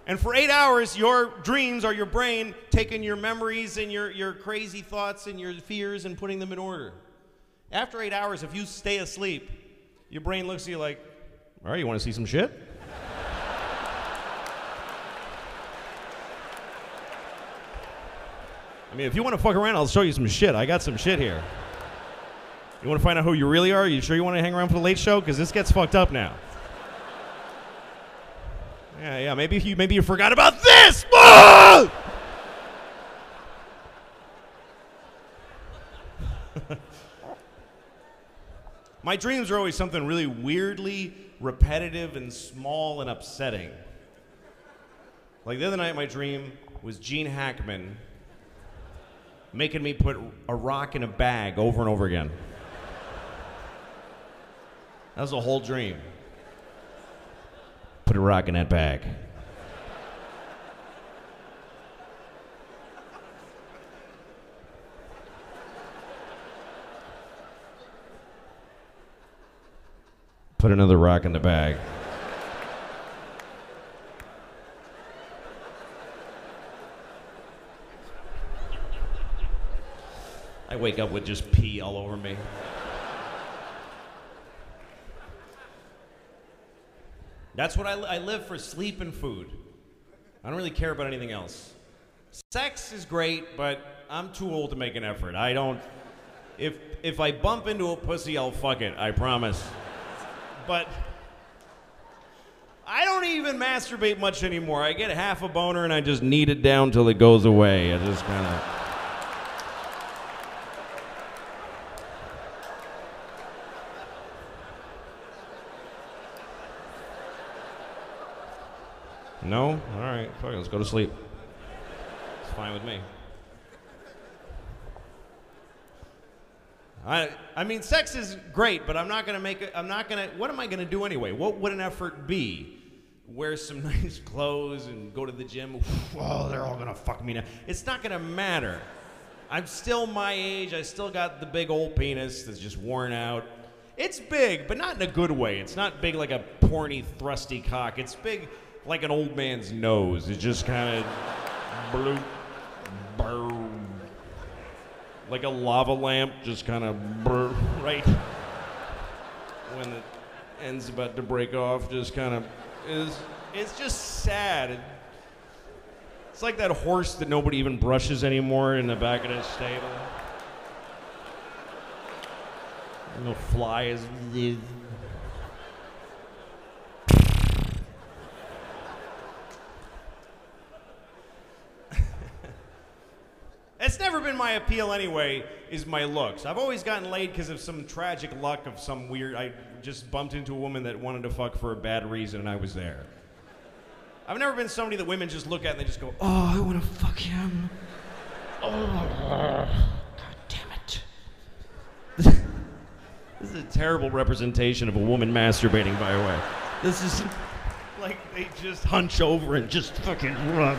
S1: And for eight hours, your dreams are your brain taking your memories and your, your crazy thoughts and your fears and putting them in order. After eight hours, if you stay asleep, your brain looks at you like, all right, you want to see some shit? I mean, if you want to fuck around, I'll show you some shit. I got some shit here. You want to find out who you really are? You sure you want to hang around for the late show? Because this gets fucked up now. Yeah, yeah. Maybe you maybe you forgot about this. My dreams are always something really weirdly repetitive and small and upsetting. Like the other night, my dream was Gene Hackman making me put a rock in a bag over and over again. That was a whole dream. Put a rock in that bag. Put another rock in the bag. I wake up with just pee all over me. That's what I, I live for sleep and food. I don't really care about anything else. Sex is great, but I'm too old to make an effort. I don't. If if I bump into a pussy, I'll fuck it. I promise. But I don't even masturbate much anymore. I get half a boner and I just knead it down till it goes away. I just kind of. No? All right. Fuck it, let's go to sleep. It's fine with me. I, I mean, sex is great, but I'm not gonna make it. I'm not gonna. What am I gonna do anyway? What would an effort be? Wear some nice clothes and go to the gym. Oh, they're all gonna fuck me now. It's not gonna matter. I'm still my age. I still got the big old penis that's just worn out. It's big, but not in a good way. It's not big like a porny, thrusty cock. It's big like an old man's nose. It's just kind of bloop, boom, like a lava lamp, just kind of burr, right when the end's about to break off. Just kind of is. It's just sad. It's like that horse that nobody even brushes anymore in the back of the stable. And the fly is. It's never been my appeal anyway, is my looks. I've always gotten laid because of some tragic luck of some weird. I just bumped into a woman that wanted to fuck for a bad reason and I was there. I've never been somebody that women just look at and they just go, oh, I want to fuck him. Oh, God damn it. this is a terrible representation of a woman masturbating, by the way. This is like they just hunch over and just fucking run.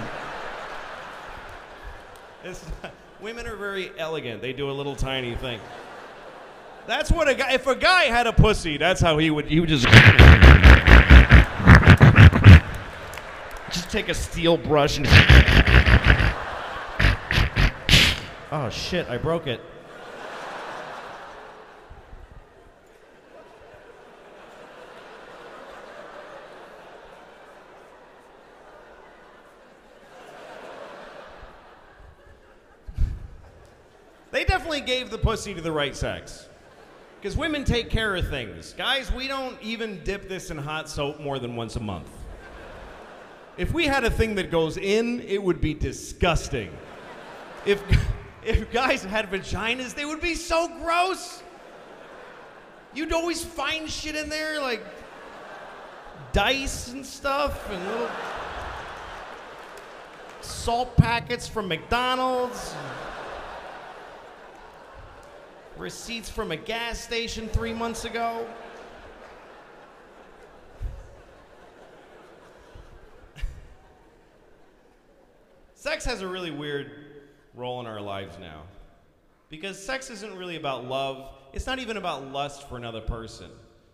S1: Not, women are very elegant. They do a little tiny thing. That's what a guy. If a guy had a pussy, that's how he would. He would just just take a steel brush and. Oh shit! I broke it. They definitely gave the pussy to the right sex. Because women take care of things. Guys, we don't even dip this in hot soap more than once a month. If we had a thing that goes in, it would be disgusting. If if guys had vaginas, they would be so gross. You'd always find shit in there like dice and stuff and little salt packets from McDonald's. Receipts from a gas station three months ago. Sex has a really weird role in our lives now. Because sex isn't really about love, it's not even about lust for another person.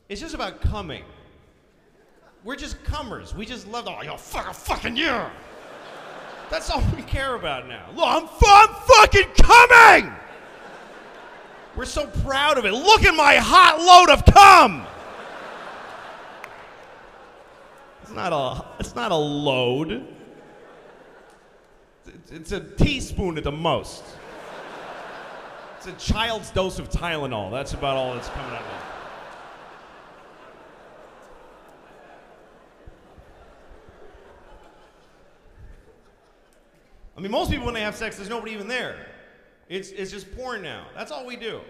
S1: It's just about coming. We're just comers. We just love, oh, yo, fuck, I'm fucking you. That's all we care about now. Look, I'm, I'm fucking coming! We're so proud of it. Look at my hot load of cum! It's not a, it's not a load. It's, a teaspoon at the most. It's a child's dose of Tylenol. That's about all that's coming out of it. I mean, most people when they have sex, there's nobody even there. It's, it's just porn now. That's all we do,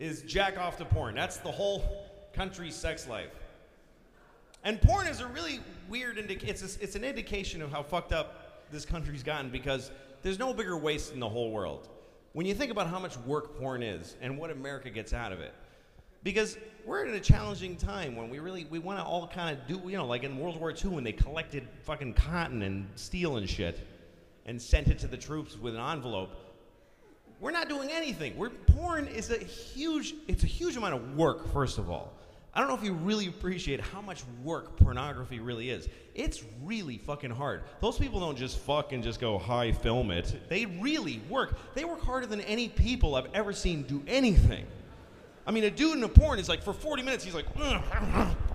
S1: is jack off to porn. That's the whole country's sex life. And porn is a really weird indication. It's, it's an indication of how fucked up this country's gotten because there's no bigger waste in the whole world. When you think about how much work porn is and what America gets out of it, because we're in a challenging time when we really we want to all kind of do you know like in World War II when they collected fucking cotton and steel and shit and sent it to the troops with an envelope. We're not doing anything. We're, porn is a huge, it's a huge amount of work, first of all. I don't know if you really appreciate how much work pornography really is. It's really fucking hard. Those people don't just fucking just go hi film it. They really work. They work harder than any people I've ever seen do anything. I mean, a dude in a porn is like for 40 minutes he's like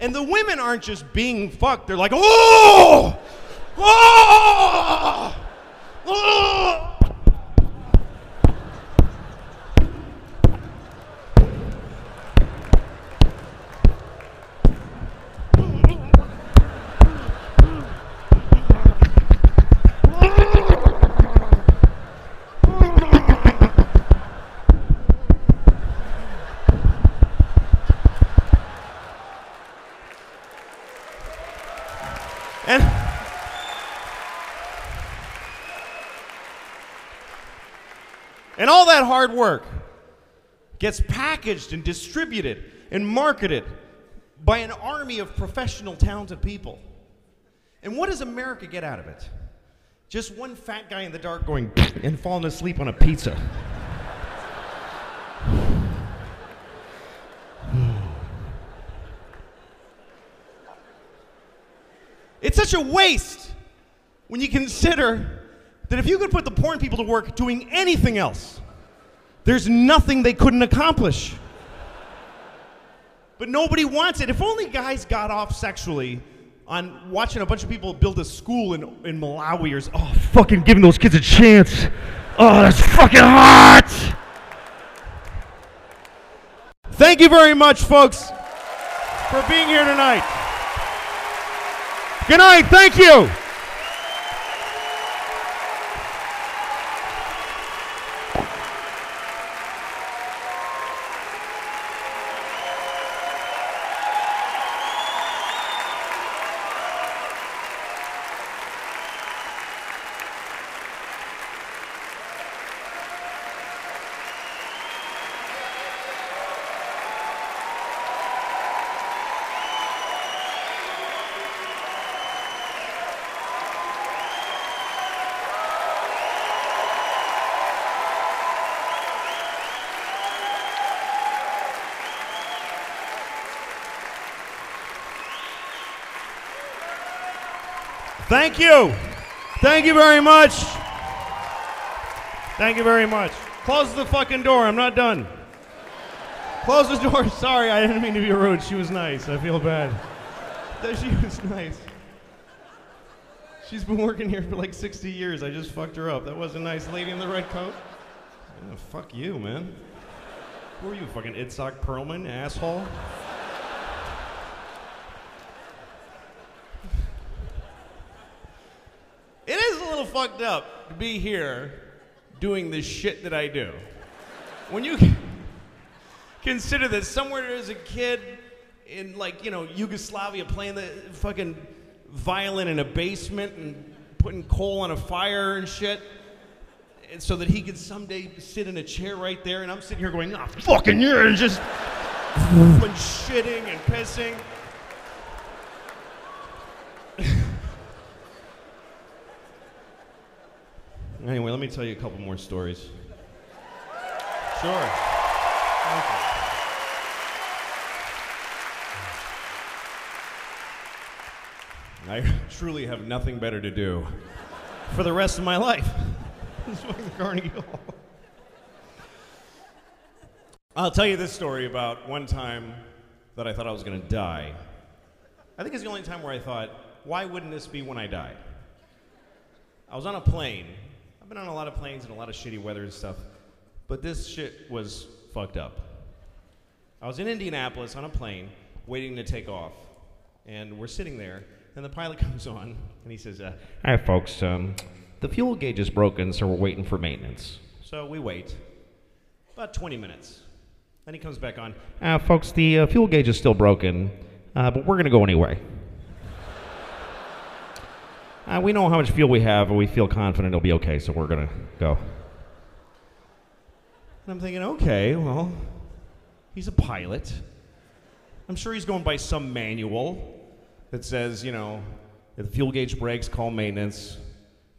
S1: And the women aren't just being fucked, they're like, oh! Oh! And all that hard work gets packaged and distributed and marketed by an army of professional, talented people. And what does America get out of it? Just one fat guy in the dark going and falling asleep on a pizza. It's such a waste when you consider that if you could put the porn people to work doing anything else, there's nothing they couldn't accomplish. But nobody wants it. If only guys got off sexually on watching a bunch of people build a school in, in Malawi or oh fucking giving those kids a chance. Oh, that's fucking hot. Thank you very much, folks, for being here tonight. Good night. Thank you. Thank you. Thank you very much. Thank you very much. Close the fucking door. I'm not done. Close the door. Sorry, I didn't mean to be rude. She was nice. I feel bad. She was nice. She's been working here for like 60 years. I just fucked her up. That wasn't nice. Lady in the red coat. Fuck you, man. Who are you, fucking Itzhak Perlman, asshole? it is a little fucked up to be here doing the shit that I do. When you consider that somewhere there's a kid in, like, you know, Yugoslavia playing the fucking violin in a basement and putting coal on a fire and shit and so that he could someday sit in a chair right there, and I'm sitting here going, ah, fucking yeah, and just shitting and pissing. Anyway, let me tell you a couple more stories. Sure. I truly have nothing better to do for the rest of my life. Carnegie Hall. I'll tell you this story about one time that I thought I was going to die. I think it's the only time where I thought, why wouldn't this be when I die? I was on a plane. I've been on a lot of planes and a lot of shitty weather and stuff, but this shit was fucked up. I was in Indianapolis on a plane waiting to take off, and we're sitting there, and the pilot comes on, and he says, uh, Hi, folks. Um, the fuel gauge is broken, so we're waiting for maintenance. So we wait about 20 minutes. Then he comes back on. Uh, folks, the uh, fuel gauge is still broken, uh, but we're going to go anyway. Uh, we know how much fuel we have, and we feel confident it'll be okay, so we're going to go. And I'm thinking, okay, well, he's a pilot. I'm sure he's going by some manual that says, you know, if the fuel gauge breaks, call maintenance.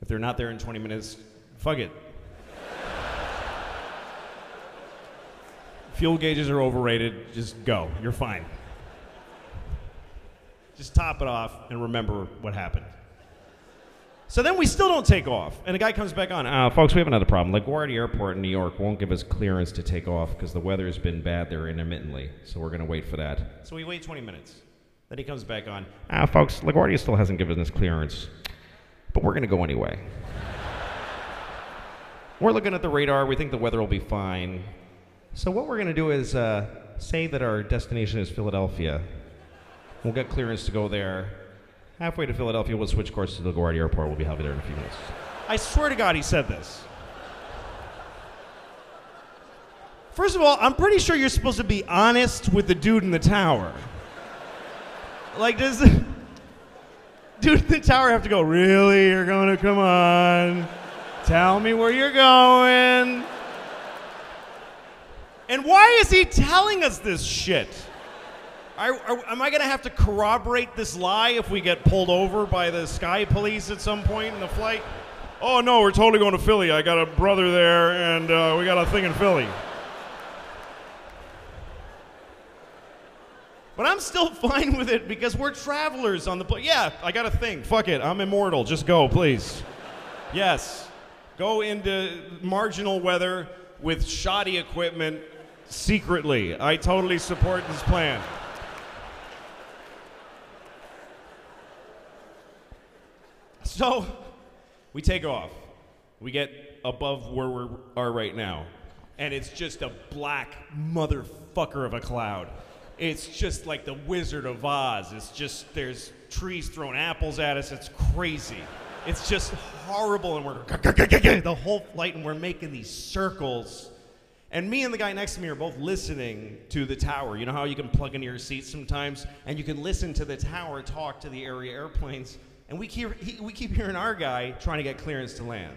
S1: If they're not there in 20 minutes, fuck it. Fuel gauges are overrated. Just go. You're fine. Just top it off and remember what happened. So then we still don't take off. And a guy comes back on. Uh, folks, we have another problem. LaGuardia Airport in New York won't give us clearance to take off because the weather's been bad there intermittently. So we're going to wait for that. So we wait 20 minutes. Then he comes back on. Ah, folks, LaGuardia still hasn't given us clearance but we're going to go anyway. we're looking at the radar. We think the weather will be fine. So, what we're going to do is uh, say that our destination is Philadelphia. We'll get clearance to go there. Halfway to Philadelphia, we'll switch course to the LaGuardia Airport. We'll be happy there in a few minutes. I swear to God, he said this. First of all, I'm pretty sure you're supposed to be honest with the dude in the tower. Like, does. the dude in the tower have to go, Really? You're going to come on? Tell me where you're going. And why is he telling us this shit? Are, am I going to have to corroborate this lie if we get pulled over by the sky police at some point in the flight? Oh, no, we're totally going to Philly. I got a brother there, and uh, we got a thing in Philly. But I'm still fine with it because we're travelers on the plane. Yeah, I got a thing. Fuck it. I'm immortal. Just go, please. yes. Go into marginal weather with shoddy equipment secretly. I totally support this plan. So, we take off. We get above where we are right now. And it's just a black motherfucker of a cloud it's just like the Wizard of Oz. It's just there's trees throwing apples at us. It's crazy. It's just horrible, and we're the whole flight, and we're making these circles. And me and the guy next to me are both listening to the tower. You know how you can plug into your seat sometimes, and you can listen to the tower talk to the area airplanes. And we keep he, we keep hearing our guy trying to get clearance to land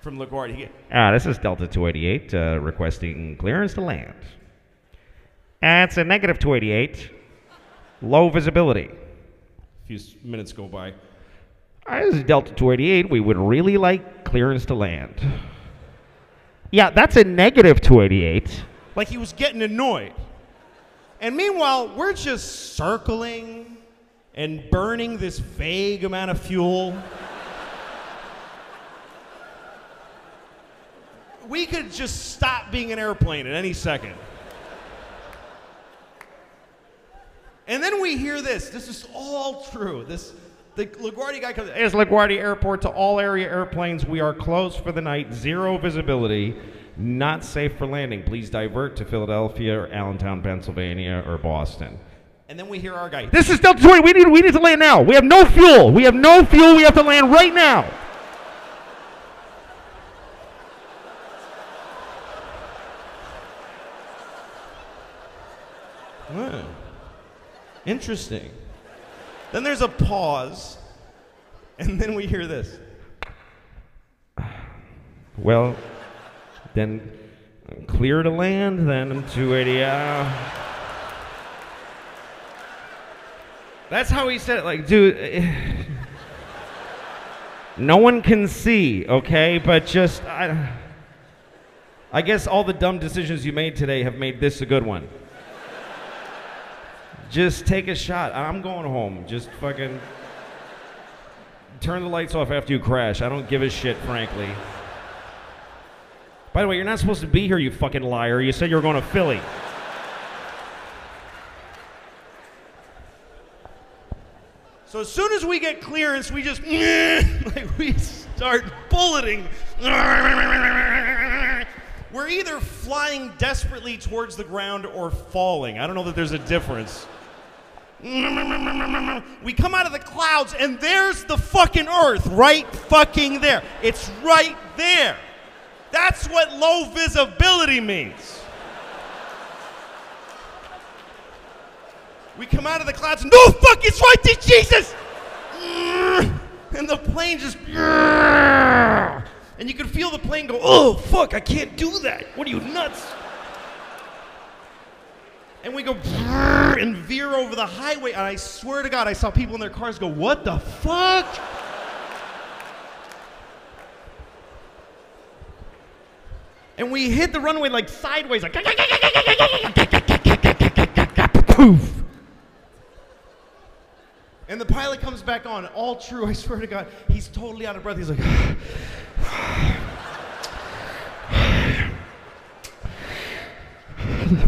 S1: from LaGuardia.
S2: Ah, this is Delta 288 uh, requesting clearance to land. That's a negative 288. Low visibility.
S1: A few minutes go by.
S2: As Delta 288, we would really like clearance to land. Yeah, that's a negative 288.
S1: Like he was getting annoyed. And meanwhile, we're just circling and burning this vague amount of fuel. we could just stop being an airplane at any second. And then we hear this. This is all true. This the LaGuardia guy comes. It's LaGuardia Airport to all area airplanes. We are closed for the night. Zero visibility.
S2: not safe for landing. Please divert to Philadelphia or Allentown, Pennsylvania or Boston.
S1: And then we hear our guy.
S2: This is Delta 20. We need, we need to land now. We have no fuel. We have no fuel. We have to land right now.
S1: Interesting. Then there's a pause, and then we hear this.
S2: Well, then clear to land, then 280 uh, out. That's how he said it. Like, dude, no one can see, okay? But just, I, I guess all the dumb decisions you made today have made this a good one. Just take a shot. I'm going home. Just fucking turn the lights off after you crash. I don't give a shit, frankly. By the way, you're not supposed to be here, you fucking liar. You said you were going to Philly.
S1: So as soon as we get clearance, we just like we start bulleting. We're either flying desperately towards the ground or falling. I don't know that there's a difference. We come out of the clouds and there's the fucking earth right fucking there. It's right there. That's what low visibility means. We come out of the clouds, no fuck, it's right there, Jesus! And the plane just. And you can feel the plane go, oh fuck, I can't do that. What are you, nuts? And we go and veer over the highway, and I swear to God, I saw people in their cars go, what the fuck? And we hit the runway like sideways, like poof. And the pilot comes back on, all true, I swear to God. He's totally out of breath. He's like,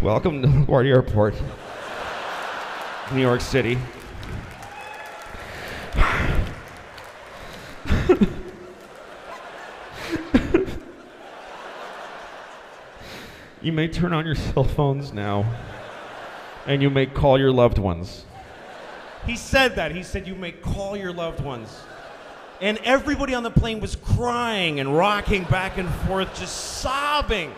S2: Welcome to LaGuardia Airport, New York City. you may turn on your cell phones now, and you may call your loved ones.
S1: He said that. He said, You may call your loved ones. And everybody on the plane was crying and rocking back and forth, just sobbing,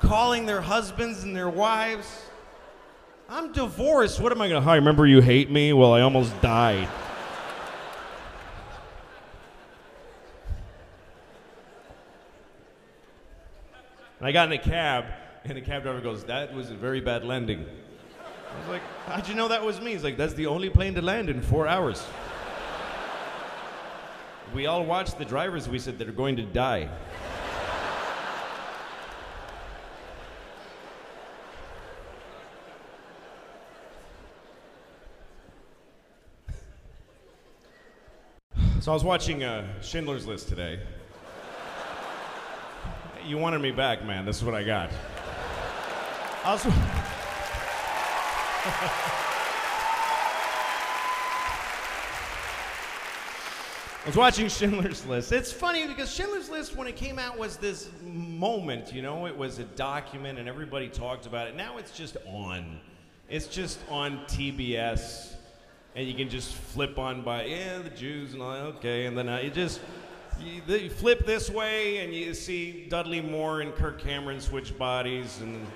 S1: calling their husbands and their wives. I'm divorced. What am I going to hi? Remember you hate me? Well, I almost died. And I got in a cab, and the cab driver goes, That was a very bad landing. I was like, How'd you know that was me? He's like, That's the only plane to land in four hours. We all watched the drivers. We said they're going to die. So I was watching uh, Schindler's List today. You wanted me back, man. This is what I got. I was. I was watching Schindler's List. It's funny because Schindler's List, when it came out, was this moment, you know? It was a document and everybody talked about it. Now it's just on. It's just on TBS. And you can just flip on by, yeah, the Jews and all that, okay. And then uh, you just you, you flip this way and you see Dudley Moore and Kirk Cameron switch bodies. And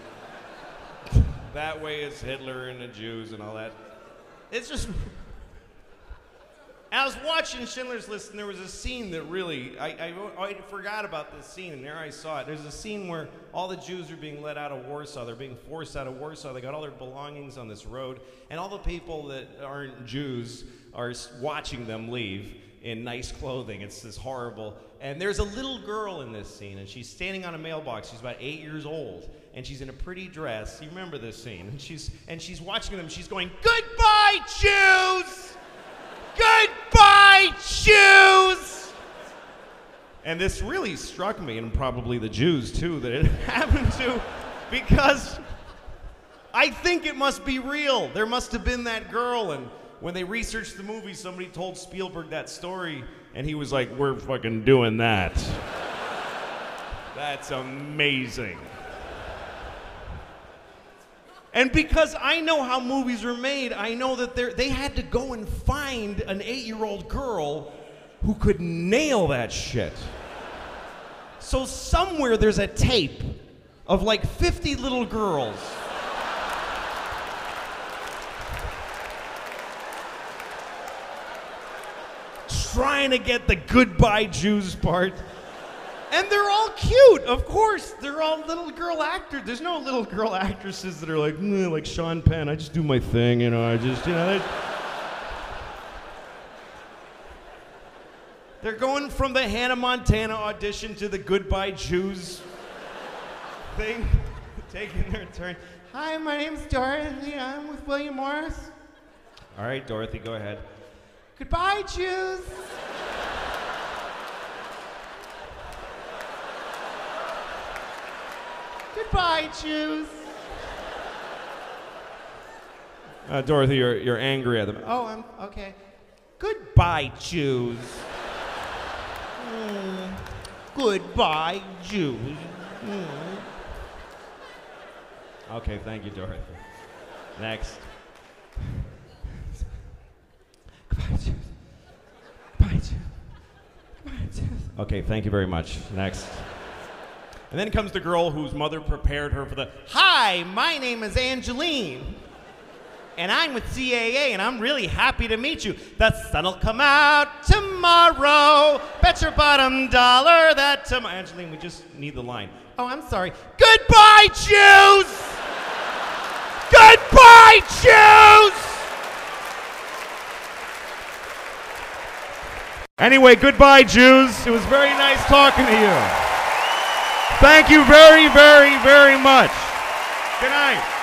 S1: that way is Hitler and the Jews and all that. It's just. I was watching Schindler's List, and there was a scene that really, I, I, I, forgot about this scene, and there I saw it. There's a scene where all the Jews are being let out of Warsaw. They're being forced out of Warsaw. They got all their belongings on this road, and all the people that aren't Jews are watching them leave in nice clothing. It's this horrible. And there's a little girl in this scene, and she's standing on a mailbox. She's about eight years old, and she's in a pretty dress. You remember this scene? And she's and she's watching them. She's going, "Goodbye, Jews." Goodbye, Jews! And this really struck me, and probably the Jews too, that it happened to, because I think it must be real. There must have been that girl, and when they researched the movie, somebody told Spielberg that story, and he was like, We're fucking doing that. That's amazing. And because I know how movies are made, I know that they had to go and find an eight year old girl who could nail that shit. So somewhere there's a tape of like 50 little girls. Trying to get the goodbye Jews part. And they're all cute, of course. They're all little girl actors. There's no little girl actresses that are like, "Mm, like Sean Penn. I just do my thing, you know. I just, you know. They... They're going from the Hannah Montana audition to the Goodbye Jews thing, taking their turn. Hi, my name's Dorothy. I'm with William Morris. All right, Dorothy, go ahead. Goodbye, Jews. Goodbye, Jews. Uh, Dorothy, you're, you're angry at them. Oh, I'm okay. Goodbye, Jews. Mm. Goodbye, Jews. Mm. Okay, thank you, Dorothy. Next. Goodbye, Jews. Goodbye, Jews. Goodbye, Jews. Okay, thank you very much. Next. And then comes the girl whose mother prepared her for the Hi, my name is Angeline. And I'm with CAA, and I'm really happy to meet you. The sun'll come out tomorrow. Bet your bottom dollar that tomorrow. Angeline, we just need the line. Oh, I'm sorry. Goodbye, Jews! Goodbye, Jews! Anyway, goodbye, Jews. It was very nice talking to you. Thank you very, very, very much. Good night.